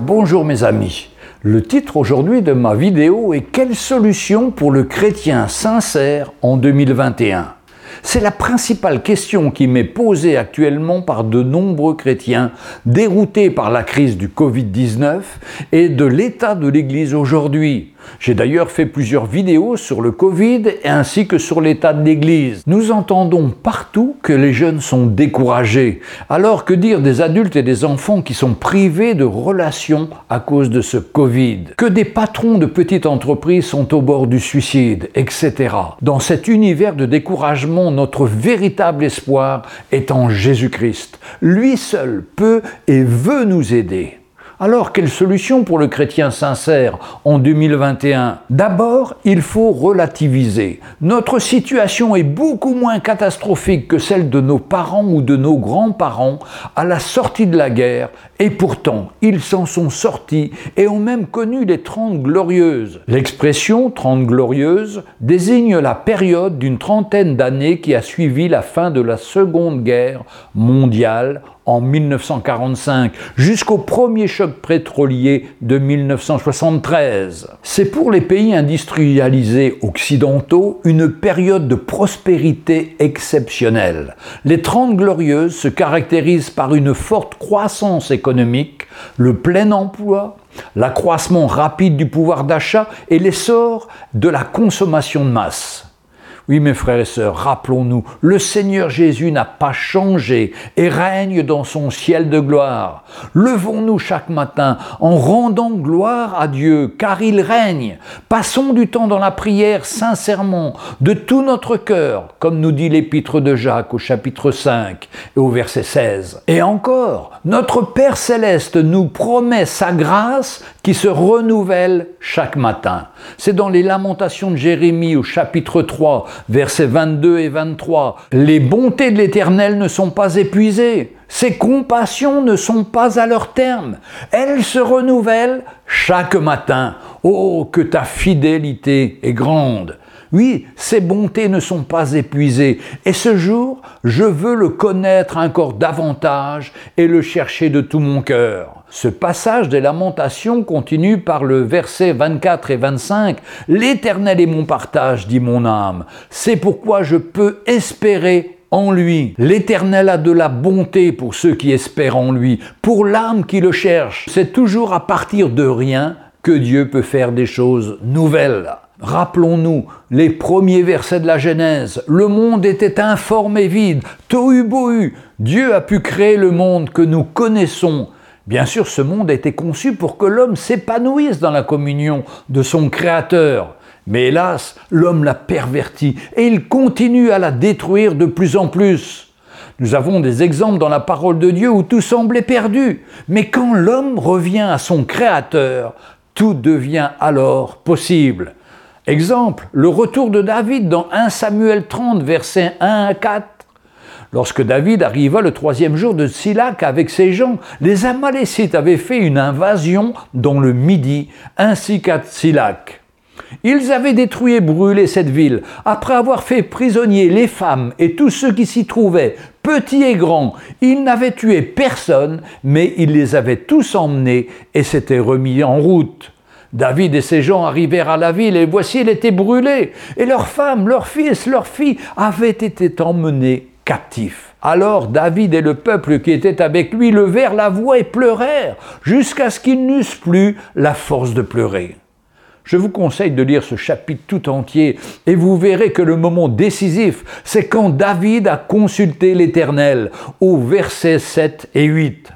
Bonjour mes amis. Le titre aujourd'hui de ma vidéo est Quelle solution pour le chrétien sincère en 2021 c'est la principale question qui m'est posée actuellement par de nombreux chrétiens déroutés par la crise du Covid-19 et de l'état de l'Église aujourd'hui. J'ai d'ailleurs fait plusieurs vidéos sur le Covid ainsi que sur l'état de l'Église. Nous entendons partout que les jeunes sont découragés. Alors que dire des adultes et des enfants qui sont privés de relations à cause de ce Covid? Que des patrons de petites entreprises sont au bord du suicide, etc. Dans cet univers de découragement, notre véritable espoir est en Jésus-Christ. Lui seul peut et veut nous aider. Alors, quelle solution pour le chrétien sincère en 2021 D'abord, il faut relativiser. Notre situation est beaucoup moins catastrophique que celle de nos parents ou de nos grands-parents à la sortie de la guerre, et pourtant, ils s'en sont sortis et ont même connu les Trente Glorieuses. L'expression Trente Glorieuses désigne la période d'une trentaine d'années qui a suivi la fin de la Seconde Guerre mondiale en 1945 jusqu'au premier choc pétrolier de 1973. C'est pour les pays industrialisés occidentaux une période de prospérité exceptionnelle. Les Trente Glorieuses se caractérisent par une forte croissance économique, le plein emploi, l'accroissement rapide du pouvoir d'achat et l'essor de la consommation de masse. Oui, mes frères et sœurs, rappelons-nous, le Seigneur Jésus n'a pas changé et règne dans son ciel de gloire. Levons-nous chaque matin en rendant gloire à Dieu, car il règne. Passons du temps dans la prière sincèrement, de tout notre cœur, comme nous dit l'épître de Jacques au chapitre 5 et au verset 16. Et encore, notre Père céleste nous promet sa grâce qui se renouvelle chaque matin. C'est dans les lamentations de Jérémie au chapitre 3 versets 22 et 23. Les bontés de l'Éternel ne sont pas épuisées, ses compassions ne sont pas à leur terme, elles se renouvellent chaque matin. Oh, que ta fidélité est grande. Oui, ces bontés ne sont pas épuisées, et ce jour, je veux le connaître encore davantage et le chercher de tout mon cœur. Ce passage des lamentations continue par le verset 24 et 25. L'Éternel est mon partage, dit mon âme. C'est pourquoi je peux espérer en lui. L'Éternel a de la bonté pour ceux qui espèrent en lui, pour l'âme qui le cherche. C'est toujours à partir de rien que Dieu peut faire des choses nouvelles. Rappelons-nous les premiers versets de la Genèse. Le monde était informe et vide, tohu bohu. Dieu a pu créer le monde que nous connaissons. Bien sûr, ce monde a été conçu pour que l'homme s'épanouisse dans la communion de son Créateur. Mais hélas, l'homme l'a perverti et il continue à la détruire de plus en plus. Nous avons des exemples dans la parole de Dieu où tout semblait perdu. Mais quand l'homme revient à son Créateur, tout devient alors possible. Exemple, le retour de David dans 1 Samuel 30, versets 1 à 4. Lorsque David arriva le troisième jour de Silac avec ses gens, les Amalécites avaient fait une invasion dans le Midi, ainsi qu'à Silac. Ils avaient détruit et brûlé cette ville, après avoir fait prisonnier les femmes et tous ceux qui s'y trouvaient, petits et grands. Ils n'avaient tué personne, mais ils les avaient tous emmenés et s'étaient remis en route. David et ses gens arrivèrent à la ville et voici elle était brûlée, et leurs femmes, leurs fils, leurs filles avaient été emmenés captifs. Alors David et le peuple qui était avec lui levèrent la voix et pleurèrent, jusqu'à ce qu'ils n'eussent plus la force de pleurer. Je vous conseille de lire ce chapitre tout entier et vous verrez que le moment décisif, c'est quand David a consulté l'Éternel au verset 7 et 8.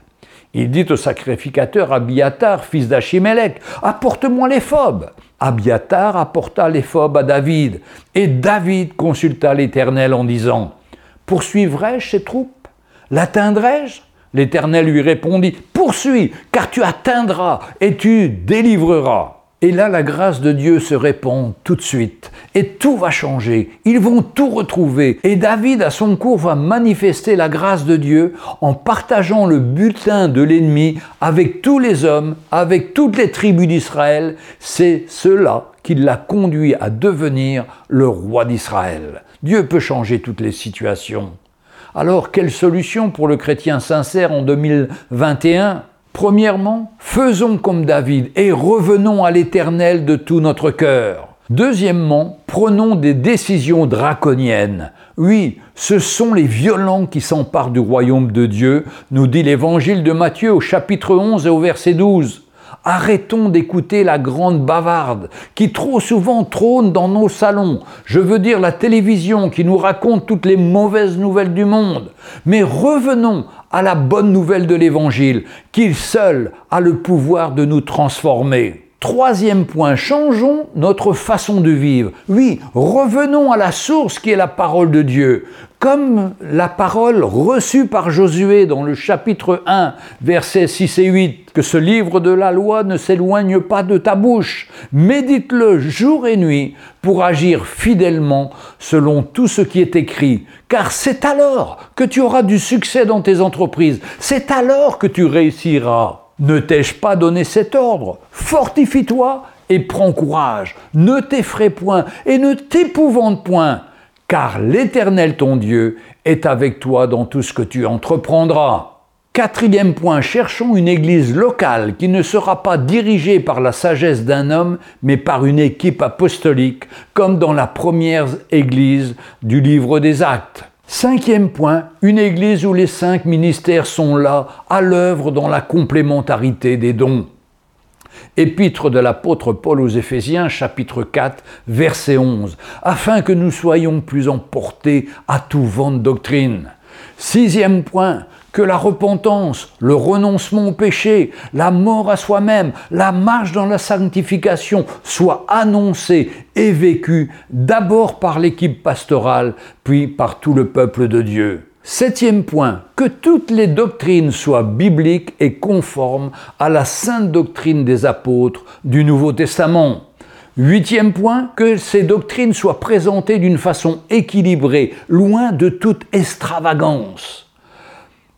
Il dit au sacrificateur Abiatar, fils d'Achimélec, apporte-moi l'éphod. Abiatar apporta l'éphod à David, et David consulta l'Éternel en disant, Poursuivrai-je ces troupes? L'atteindrai-je? L'Éternel lui répondit, Poursuis, car tu atteindras et tu délivreras. Et là, la grâce de Dieu se répand tout de suite. Et tout va changer. Ils vont tout retrouver. Et David, à son cours, va manifester la grâce de Dieu en partageant le butin de l'ennemi avec tous les hommes, avec toutes les tribus d'Israël. C'est cela qui l'a conduit à devenir le roi d'Israël. Dieu peut changer toutes les situations. Alors, quelle solution pour le chrétien sincère en 2021 Premièrement, faisons comme David et revenons à l'Éternel de tout notre cœur. Deuxièmement, prenons des décisions draconiennes. Oui, ce sont les violents qui s'emparent du royaume de Dieu, nous dit l'évangile de Matthieu au chapitre 11 et au verset 12. Arrêtons d'écouter la grande bavarde qui trop souvent trône dans nos salons. Je veux dire la télévision qui nous raconte toutes les mauvaises nouvelles du monde. Mais revenons à la bonne nouvelle de l'Évangile, qu'il seul a le pouvoir de nous transformer. Troisième point, changeons notre façon de vivre. Oui, revenons à la source qui est la parole de Dieu. Comme la parole reçue par Josué dans le chapitre 1, versets 6 et 8, que ce livre de la loi ne s'éloigne pas de ta bouche. Médite-le jour et nuit pour agir fidèlement selon tout ce qui est écrit. Car c'est alors que tu auras du succès dans tes entreprises. C'est alors que tu réussiras. Ne t'ai-je pas donné cet ordre Fortifie-toi et prends courage. Ne t'effraie point et ne t'épouvante point, car l'Éternel ton Dieu est avec toi dans tout ce que tu entreprendras. Quatrième point, cherchons une église locale qui ne sera pas dirigée par la sagesse d'un homme, mais par une équipe apostolique, comme dans la première église du livre des actes. Cinquième point, une église où les cinq ministères sont là, à l'œuvre dans la complémentarité des dons. Épître de l'apôtre Paul aux Éphésiens, chapitre 4, verset 11, afin que nous soyons plus emportés à tout vent de doctrine. Sixième point, que la repentance, le renoncement au péché, la mort à soi-même, la marche dans la sanctification soient annoncés et vécus d'abord par l'équipe pastorale, puis par tout le peuple de Dieu. Septième point, que toutes les doctrines soient bibliques et conformes à la sainte doctrine des apôtres du Nouveau Testament. Huitième point, que ces doctrines soient présentées d'une façon équilibrée, loin de toute extravagance.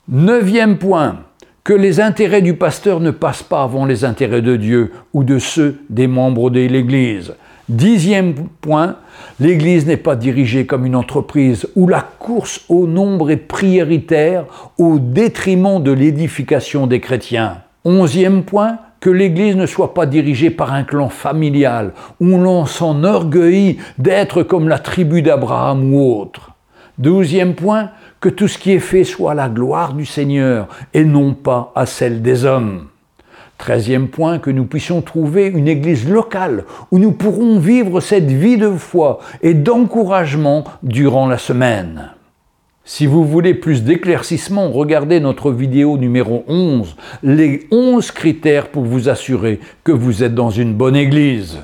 Neuvième point, que les intérêts du pasteur ne passent pas avant les intérêts de Dieu ou de ceux des membres de l'Église. Dixième point, l'Église n'est pas dirigée comme une entreprise où la course au nombre est prioritaire au détriment de l'édification des chrétiens. Onzième point, que l'Église ne soit pas dirigée par un clan familial où l'on s'enorgueillit d'être comme la tribu d'Abraham ou autre. Douzième point, que tout ce qui est fait soit à la gloire du Seigneur et non pas à celle des hommes. Treizième point, que nous puissions trouver une église locale où nous pourrons vivre cette vie de foi et d'encouragement durant la semaine. Si vous voulez plus d'éclaircissement, regardez notre vidéo numéro 11, les 11 critères pour vous assurer que vous êtes dans une bonne église.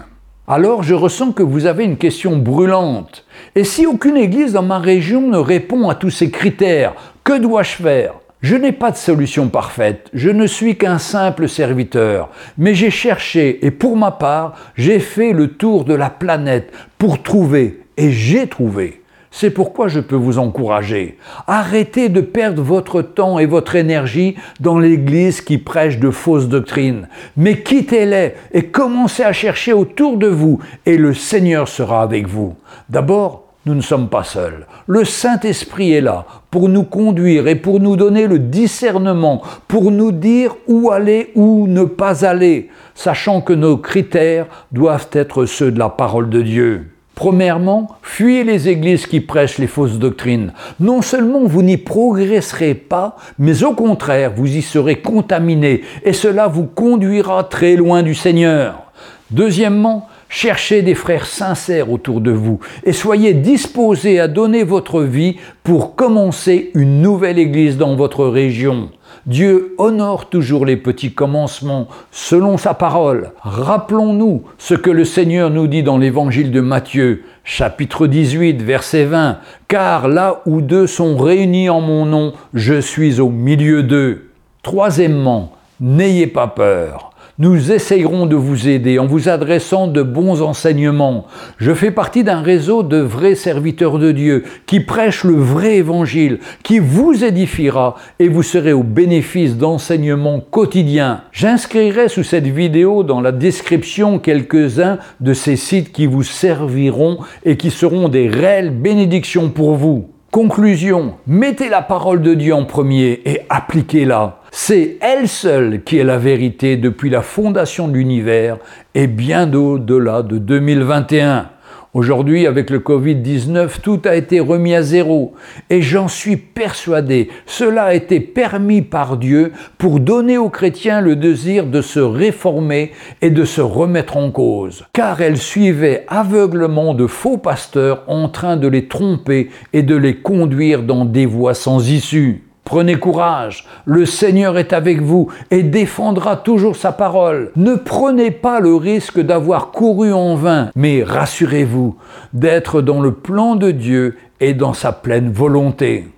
Alors je ressens que vous avez une question brûlante. Et si aucune église dans ma région ne répond à tous ces critères, que dois-je faire? Je n'ai pas de solution parfaite, je ne suis qu'un simple serviteur, mais j'ai cherché et pour ma part, j'ai fait le tour de la planète pour trouver, et j'ai trouvé c'est pourquoi je peux vous encourager. Arrêtez de perdre votre temps et votre énergie dans l'Église qui prêche de fausses doctrines, mais quittez-les et commencez à chercher autour de vous et le Seigneur sera avec vous. D'abord, nous ne sommes pas seuls. Le Saint-Esprit est là pour nous conduire et pour nous donner le discernement, pour nous dire où aller, où ne pas aller, sachant que nos critères doivent être ceux de la parole de Dieu. Premièrement, fuyez les églises qui prêchent les fausses doctrines. Non seulement vous n'y progresserez pas, mais au contraire, vous y serez contaminé et cela vous conduira très loin du Seigneur. Deuxièmement, cherchez des frères sincères autour de vous et soyez disposés à donner votre vie pour commencer une nouvelle église dans votre région. Dieu honore toujours les petits commencements selon sa parole. Rappelons-nous ce que le Seigneur nous dit dans l'évangile de Matthieu, chapitre 18, verset 20. Car là où deux sont réunis en mon nom, je suis au milieu d'eux. Troisièmement, n'ayez pas peur nous essayerons de vous aider en vous adressant de bons enseignements. Je fais partie d'un réseau de vrais serviteurs de Dieu qui prêchent le vrai évangile, qui vous édifiera et vous serez au bénéfice d'enseignements quotidiens. J'inscrirai sous cette vidéo dans la description quelques-uns de ces sites qui vous serviront et qui seront des réelles bénédictions pour vous. Conclusion, mettez la parole de Dieu en premier et appliquez-la. C'est elle seule qui est la vérité depuis la fondation de l'univers et bien au-delà de 2021. Aujourd'hui, avec le Covid-19, tout a été remis à zéro. Et j'en suis persuadé, cela a été permis par Dieu pour donner aux chrétiens le désir de se réformer et de se remettre en cause. Car elle suivait aveuglement de faux pasteurs en train de les tromper et de les conduire dans des voies sans issue. Prenez courage, le Seigneur est avec vous et défendra toujours sa parole. Ne prenez pas le risque d'avoir couru en vain, mais rassurez-vous d'être dans le plan de Dieu et dans sa pleine volonté.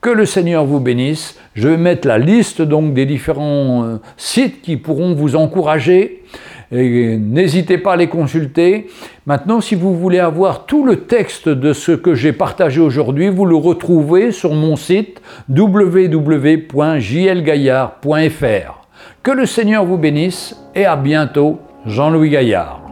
Que le Seigneur vous bénisse. Je vais mettre la liste donc des différents euh, sites qui pourront vous encourager n'hésitez pas à les consulter. Maintenant, si vous voulez avoir tout le texte de ce que j'ai partagé aujourd'hui, vous le retrouvez sur mon site www.jlgaillard.fr. Que le Seigneur vous bénisse et à bientôt, Jean-Louis Gaillard.